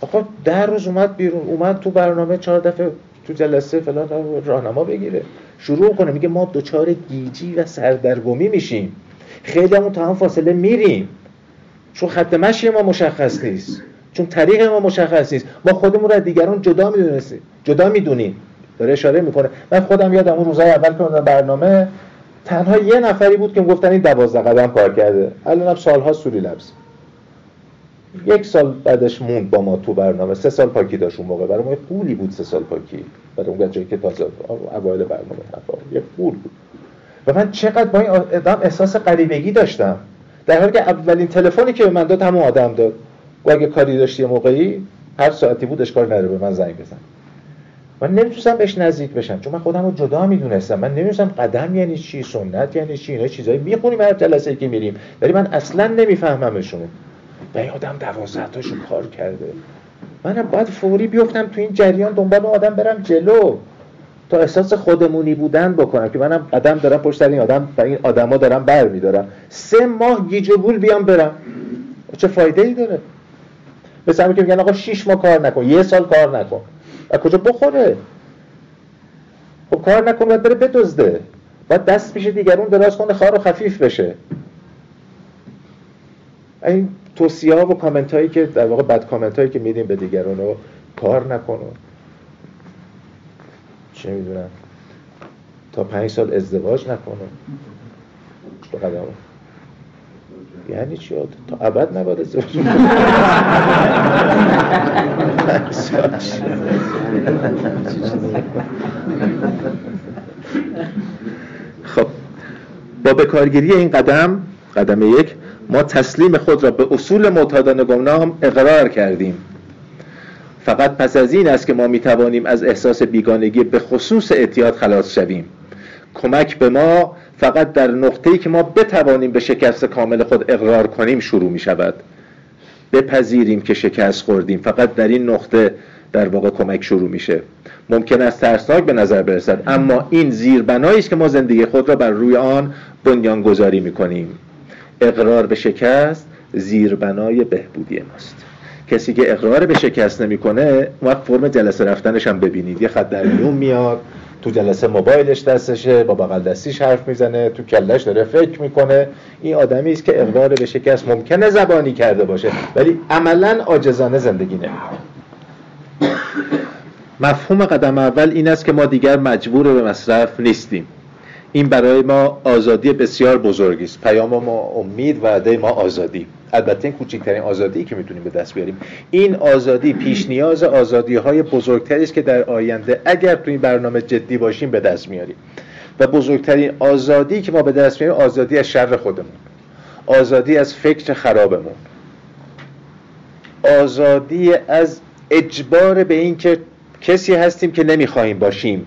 آقا ده روز اومد بیرون. اومد تو برنامه چهار دفعه تو جلسه فلان راهنما بگیره. شروع کنه. میگه ما دوچار گیجی و سردرگمی میشیم. خیلی همون تا هم فاصله میریم. چون خط مشی ما مشخص نیست. چون طریق ما مشخص نیست. ما خودمون رو دیگران جدا می‌دونستیم. جدا می‌دونیم داره اشاره می‌کنه. من خودم یادم اون روزای اول که برنامه تنها یه نفری بود که گفتن این دوازده قدم کار کرده. الانم سالها سوری لبس. یک سال بعدش موند با ما تو برنامه. سه سال پاکی داشت اون موقع. برای ما پولی بود سه سال پاکی. برای اون جایی که تازه اوایل برنامه یه پول بود. و من چقدر با این آدم احساس قریبگی داشتم. در حالی که اولین تلفنی که به من داد همون آدم داد. و اگه کاری داشتی موقعی هر ساعتی بود اشکال نداره به من زنگ بزن. من نمی‌تونستم بهش نزدیک بشم چون من خودم رو جدا می‌دونستم. من نمی‌دونستم قدم یعنی چی سنت یعنی چی اینا چیزایی می‌خونیم هر جلسه که میریم. ولی من اصلا نمیفهممشون. و این آدم دوازده تاشو کار کرده. منم باید فوری بیفتم تو این جریان دنبال آدم برم جلو. تا احساس خودمونی بودن بکنم که منم قدم دارم پشت این آدم و این آدما دارم بر میدارم. سه ماه گیج بیام برم. چه فایده ای داره؟ مثل که میگن آقا 6 ماه کار نکن یه سال کار نکن. و کجا بخوره؟ خب کار نکن باید بره بدزده. باید دست میشه دیگرون دراز کنه خار و خفیف بشه. این توصیه ها و کامنت هایی که در واقع بد کامنت هایی که میدیم به دیگران رو کار نکنه چه می‌دونم. تا پنج سال ازدواج نکنه تو قدم. یعنی چی؟ تا ابد نباید ازدواج خب. با بکارگیری این قدم قدم یک ما تسلیم خود را به اصول معتادان گمنام اقرار کردیم. فقط پس از این است که ما می توانیم از احساس بیگانگی به خصوص اعتیاد خلاص شویم. کمک به ما فقط در نقطه‌ای که ما بتوانیم به شکست کامل خود اقرار کنیم شروع می شود بپذیریم که شکست خوردیم. فقط در این نقطه در واقع کمک شروع میشه. ممکن است ترسناک به نظر برسد اما این زیربنایی است که ما زندگی خود را بر روی آن بنیان گذاری می‌کنیم. اقرار به شکست زیربنای بهبودی ماست. کسی که اقرار به شکست نمی‌کنه وقت فرم جلسه رفتنش هم ببینید. یه خط در میون میاد تو جلسه موبایلش دستشه با بغل دستیش حرف می‌زنه تو کلش داره فکر می‌کنه. این آدمی است که اقرار به شکست ممکنه زبانی کرده باشه ولی عملا عاجزانه زندگی نمی‌کنه. مفهوم قدم اول این است که ما دیگر مجبور به مصرف نیستیم. این برای ما آزادی بسیار بزرگی است. پیام ما امید و عده ما آزادی. البته این کوچکترین آزادی که می‌تونیم به دست بیاریم. این آزادی پیش نیاز آزادی های بزرگتری است که در آینده اگر تو این برنامه جدی باشیم به دست میاریم. و بزرگترین آزادی که ما به دست میاریم آزادی از شر خودمون. آزادی از فکر خرابمون. آزادی از اجبار به این که کسی هستیم که نمی‌خواهیم باشیم.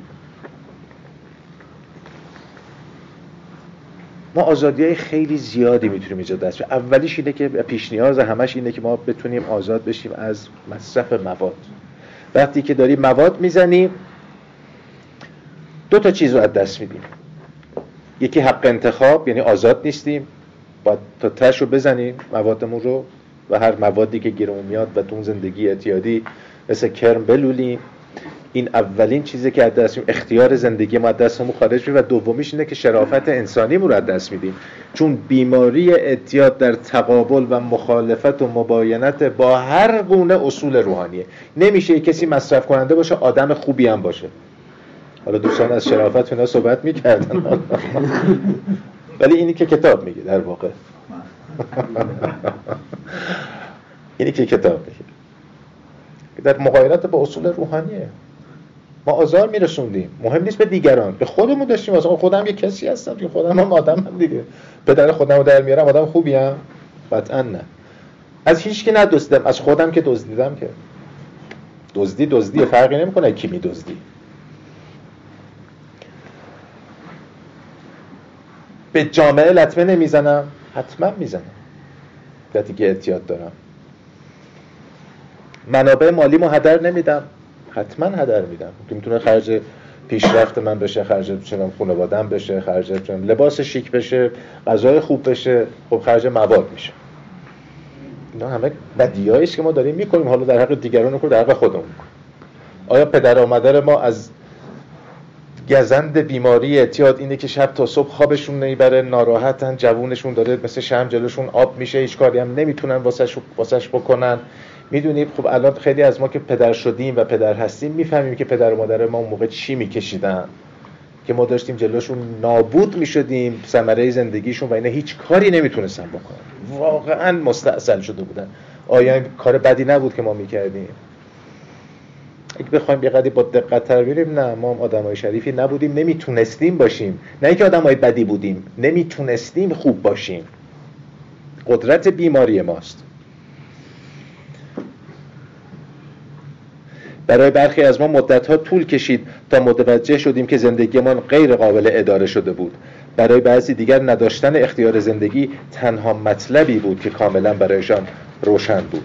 ما آزادی های خیلی زیادی می‌تونیم ایجاد دست اولیش اینه که پیش نیاز همش اینه که ما بتونیم آزاد بشیم از مصرف مواد. وقتی که داریم مواد می‌زنیم دو تا چیز رو از دست میدیم. یکی حق انتخاب یعنی آزاد نیستیم. باید تا تش رو بزنیم موادمون رو و هر موادی که گیرمون میاد و تو زندگی اعتیادی مثل کرم بلولیم. این اولین چیزی که از دست اختیار زندگی ما از دستمون خارج و دومیش اینه که شرافت انسانی رو از دست میدیم. چون بیماری اعتیاد در تقابل و مخالفت و مباینت با هر گونه اصول روحانیه. نمیشه کسی مصرف کننده باشه آدم خوبی هم باشه. حالا دوستان از شرافت اینا صحبت می‌کردن. ولی اینی که کتاب میگه در واقع. اینی که کتاب میگه در مقایرت با اصول روحانیه. ما آزار میرسوندیم. مهم نیست به دیگران. به خودمون داشتیم. واسه خودم یه کسی هستم که خودم هم آدم هم دیگه. پدر خودم رو در میارم آدم خوبی هم؟ قطعا نه. از هیچ که ندزدم از خودم که دزدیدم که. دزدی دزدی. فرقی نمی‌کنه کی میدزدی. به جامعه لطمه نمی‌زنم. حتما می‌زنم. وقتی که اعتیاد دارم. منابع مالی مو هدر نمیدم. حتما هدر میدم. که می‌تونه خرج پیشرفت من بشه خرج چنم خانوادم بشه خرج لباس شیک بشه غذای خوب بشه. خب خرج مواد میشه. اینا همه بدیایی که ما داریم می‌کنیم. حالا در حق دیگران رو در حق خودمون آیا پدر و مادر ما از گزند بیماری اعتیاد اینه که شب تا صبح خوابشون نمی‌بره ناراحتن جوونشون داره مثل شم جلوشون آب میشه هیچ کاری هم نمی‌تونن واسش واسش بکنن. می‌دونید خب الان خیلی از ما که پدر شدیم و پدر هستیم می‌فهمیم که پدر و مادر ما اون موقع چی میکشیدن. که ما داشتیم جلوشون نابود می‌شدیم ثمره زندگیشون و اینا هیچ کاری نمی‌تونستن بکنن. واقعا مستاصل شده بودن. آیا این کار بدی نبود که ما می‌کردیم؟ اگه بخوایم یه قدی با دقت تر بریم نه ما هم آدمای شریفی نبودیم نمی‌تونستیم باشیم. نه اینکه آدمای بدی بودیم نمی‌تونستیم خوب باشیم. قدرت بیماری ماست. برای برخی از ما مدت ها طول کشید تا متوجه شدیم که زندگیمان غیر قابل اداره شده بود. برای بعضی دیگر نداشتن اختیار زندگی تنها مطلبی بود که کاملا برایشان روشن بود.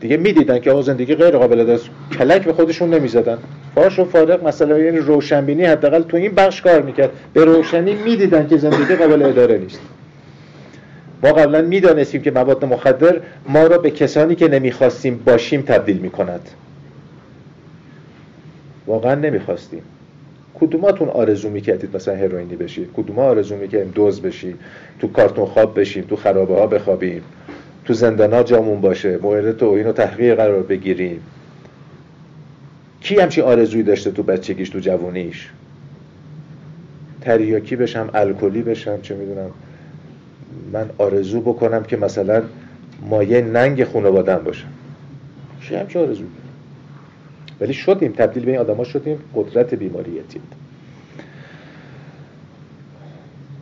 دیگه می‌دیدن که آقا زندگی غیر قابل اداره کلک به خودشون نمی‌زدن. فاش و فارق مثلا یعنی روشنبینی حداقل تو این بخش کار می‌کرد. به روشنی می‌دیدن که زندگی قابل اداره نیست. ما قبلا می‌دانستیم که مواد مخدر ما را به کسانی که نمی‌خواستیم باشیم تبدیل می‌کند. واقعا نمی‌خواستیم. کدوماتون آرزو می‌کردید مثلا هروئینی بشید؟ کدوم آرزو می‌کردیم دوز بشیم تو کارتون خواب بشیم تو خرابه ها بخوابیم؟ تو زندان جامون باشه. مورد توهین و تحقیق قرار بگیریم. کی همچین آرزویی داشته تو بچگیش تو جوونیش؟ تریاکی بشم الکلی بشم چه می‌دونم. من آرزو بکنم که مثلا مایه ننگ خانوادم باشم چه همچه آرزو ولی شدیم تبدیل به این آدم ها شدیم قدرت بیماری اعتیاد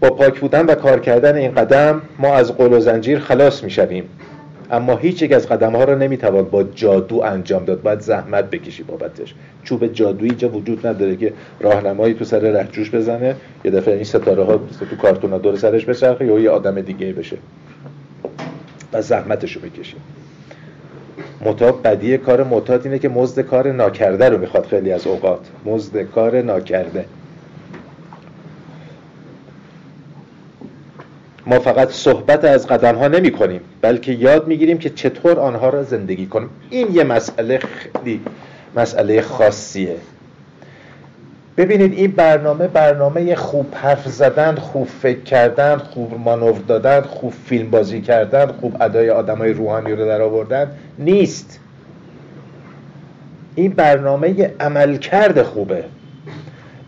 با پاک بودن و کار کردن این قدم ما از قول و زنجیر خلاص می‌شویم اما هیچ یک از قدم ها را نمی‌توان با جادو انجام داد. باید زحمت بکشی بابتش. چوب جادویی اینجا وجود نداره که راهنمایی تو سر رهجوش بزنه یه دفعه این ستاره ها تو کارتون ها دور سرش بچرخه یا یه آدم دیگه بشه. و زحمتشو بکشی مطاب بدی کار معتاد اینه که مزد کار ناکرده رو می‌خواد خیلی از اوقات. مزد کار ناکرده. ما فقط صحبت از قدم ها نمی کنیم بلکه یاد می‌گیریم که چطور آنها را زندگی کنیم. این یه مسئله خیلی مسئله خاصیه. ببینید این برنامه برنامه خوب حرف زدن خوب فکر کردن خوب مانور دادن خوب فیلم بازی کردن خوب ادای آدمای روحانی رو در آوردن نیست. این برنامه عملکرد خوبه.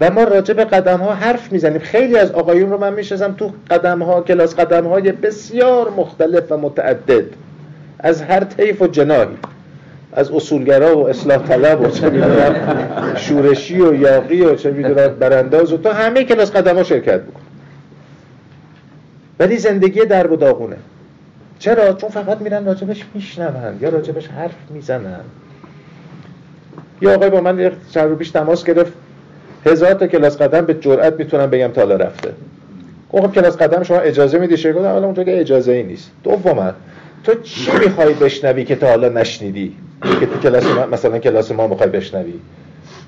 و ما راجع به قدم ها حرف می‌زنیم. خیلی از آقایون رو من می‌شناسم تو قدم ها کلاس قدم های بسیار مختلف و متعدد. از هر طیف و جناهی. از اصولگرا و اصلاح طلب و چه شورشی و یاقی و چه می‌دونم برانداز و تا همه کلاس قدم ها شرکت بکن. ولی زندگی در و داغونه. چرا؟ چون فقط میرن راجبش میشنون یا راجبش حرف می‌زنن. یا آقای با من چند رو پیش تماس گرفت. هزار تا کلاس قدم به جرئت می‌تونم بگم تا حالا رفته. خب کلاس قدم شما اجازه میدی شیخ گفتم اونجا که اجازه ای نیست. دوما تو چی می‌خوای بشنوی که تا حالا نشنیدی؟ که تو کلاس ما مثلا کلاس ما می‌خوای بشنوی.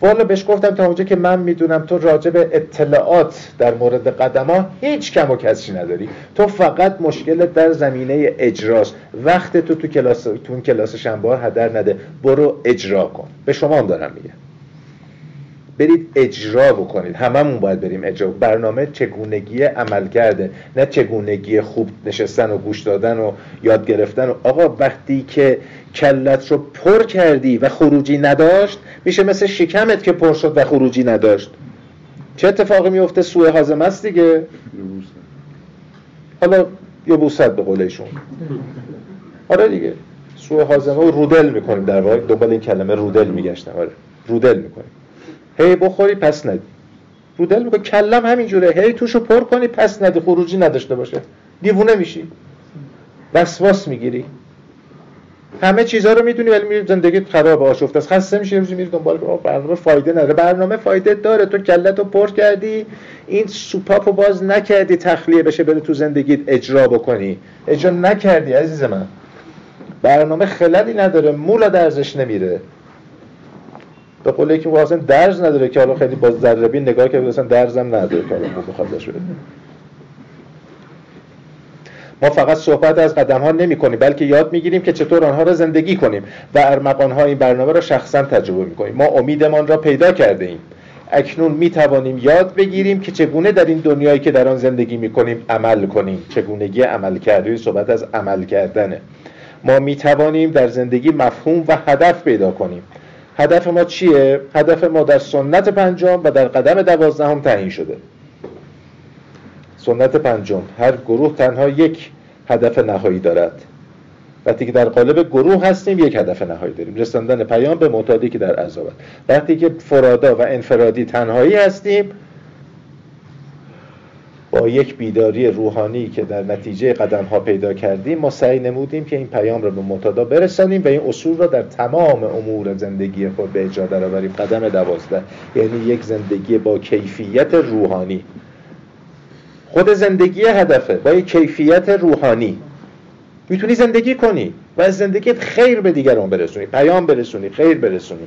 والا بهش گفتم تا اونجا که من می‌دونم تو راجع به اطلاعات در مورد قدما هیچ کم و کسی نداری. تو فقط مشکل در زمینه اجراست. وقت تو تو کلاس تو کلاس شنبه هدر نده. برو اجرا کن. به شما هم دارم میگم. برید اجرا بکنید. هممون باید بریم اجرا. برنامه چگونگی عمل کرده نه چگونگی خوب نشستن و گوش دادن و یاد گرفتن و آقا وقتی که کلت رو پر کردی و خروجی نداشت میشه مثل شکمت که پر شد و خروجی نداشت. چه اتفاقی میفته؟ سوء هاضمه است دیگه. حالا یه بوسد به قولشون آره دیگه. سوء هاضمه و رودل می‌کنیم در واقع. دنبال این کلمه رودل میگشتم. آره. رودل می‌کنیم. هی بخوری پس ندی. رودل می‌کنی. کلم همینجوره. هی توشو پر کنی پس ندی. خروجی نداشته باشه. دیوونه میشی. وسواس می‌گیری. همه چیزها رو می‌دونی ولی میری زندگیت خراب آشفته است. خسته میشی میری دنبال برنامه فایده نداره. برنامه فایده داره. تو کلت رو پر کردی. این سوپاپو باز نکردی تخلیه بشه بره تو زندگیت اجرا بکنی. اجرا نکردی عزیز من. برنامه خللی نداره. مولا درزش نمیره. به قول یکی اصلا درز نداره که حالا خیلی با ذره نگاه کرد اصلا درزم نداره که حالا بخواد بشه ما فقط صحبت از قدم ها نمی کنیم بلکه یاد می‌گیریم که چطور آنها را زندگی کنیم و ارمغان ها این برنامه را شخصا تجربه می کنیم ما امیدمان را پیدا کرده ایم. اکنون می توانیم یاد بگیریم که چگونه در این دنیایی که در آن زندگی می کنیم عمل کنیم. چگونگی عمل کرده صحبت از عمل کردنه. ما می توانیم در زندگی مفهوم و هدف پیدا کنیم. هدف ما چیه؟ هدف ما در سنت پنجم و در قدم دوازدهم تعیین شده. سنت پنجم هر گروه تنها یک هدف نهایی دارد. وقتی که در قالب گروه هستیم یک هدف نهایی داریم. رساندن پیام به معتادی که در عذاب وقتی که فرادا و انفرادی تنهایی هستیم یک بیداری روحانی که در نتیجه قدم ها پیدا کردیم ما سعی نمودیم که این پیام را به معتادا برسانیم و این اصول را در تمام امور زندگی خود به اجرا درآوریم. قدم دوازده. یعنی یک زندگی با کیفیت روحانی. خود زندگی هدفه. با یک کیفیت روحانی. می‌تونی زندگی کنی و از زندگیت خیر به دیگران برسونی. پیام برسونی خیر برسونی.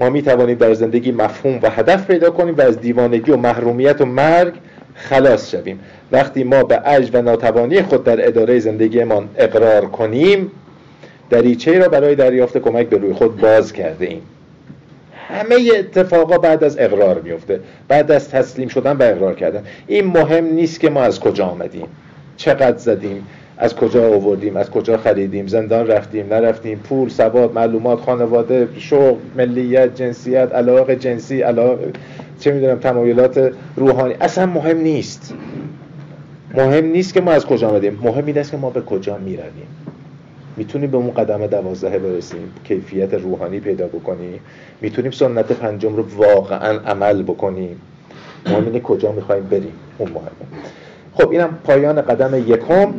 ما می توانیم در زندگی مفهوم و هدف پیدا کنیم و از دیوانگی و محرومیت و مرگ خلاص شویم. وقتی ما به عجز و ناتوانی خود در اداره زندگیمان اقرار کنیم دریچه را برای دریافت کمک به روی خود باز کرده ایم. همه اتفاقا بعد از اقرار میفته بعد از تسلیم شدن به اقرار کردن. این مهم نیست که ما از کجا آمدیم. چقدر زدیم. از کجا آوردیم از کجا خریدیم؟ زندان رفتیم نرفتیم. پول سواد معلومات خانواده شغل ملیت جنسیت علاقه جنسی علاقه چه می‌دونم تمایلات روحانی. اصلا مهم نیست. مهم نیست که ما از کجا آمدیم. مهم این است که ما به کجا می‌رویم. می‌تونیم به اون قدم دوازده برسیم کیفیت روحانی پیدا بکنیم. می‌تونیم سنت پنجم رو واقعا عمل بکنیم. مهم اینه کجا می‌خوایم بریم. اون مهمه. خب اینم پایان قدم یکم.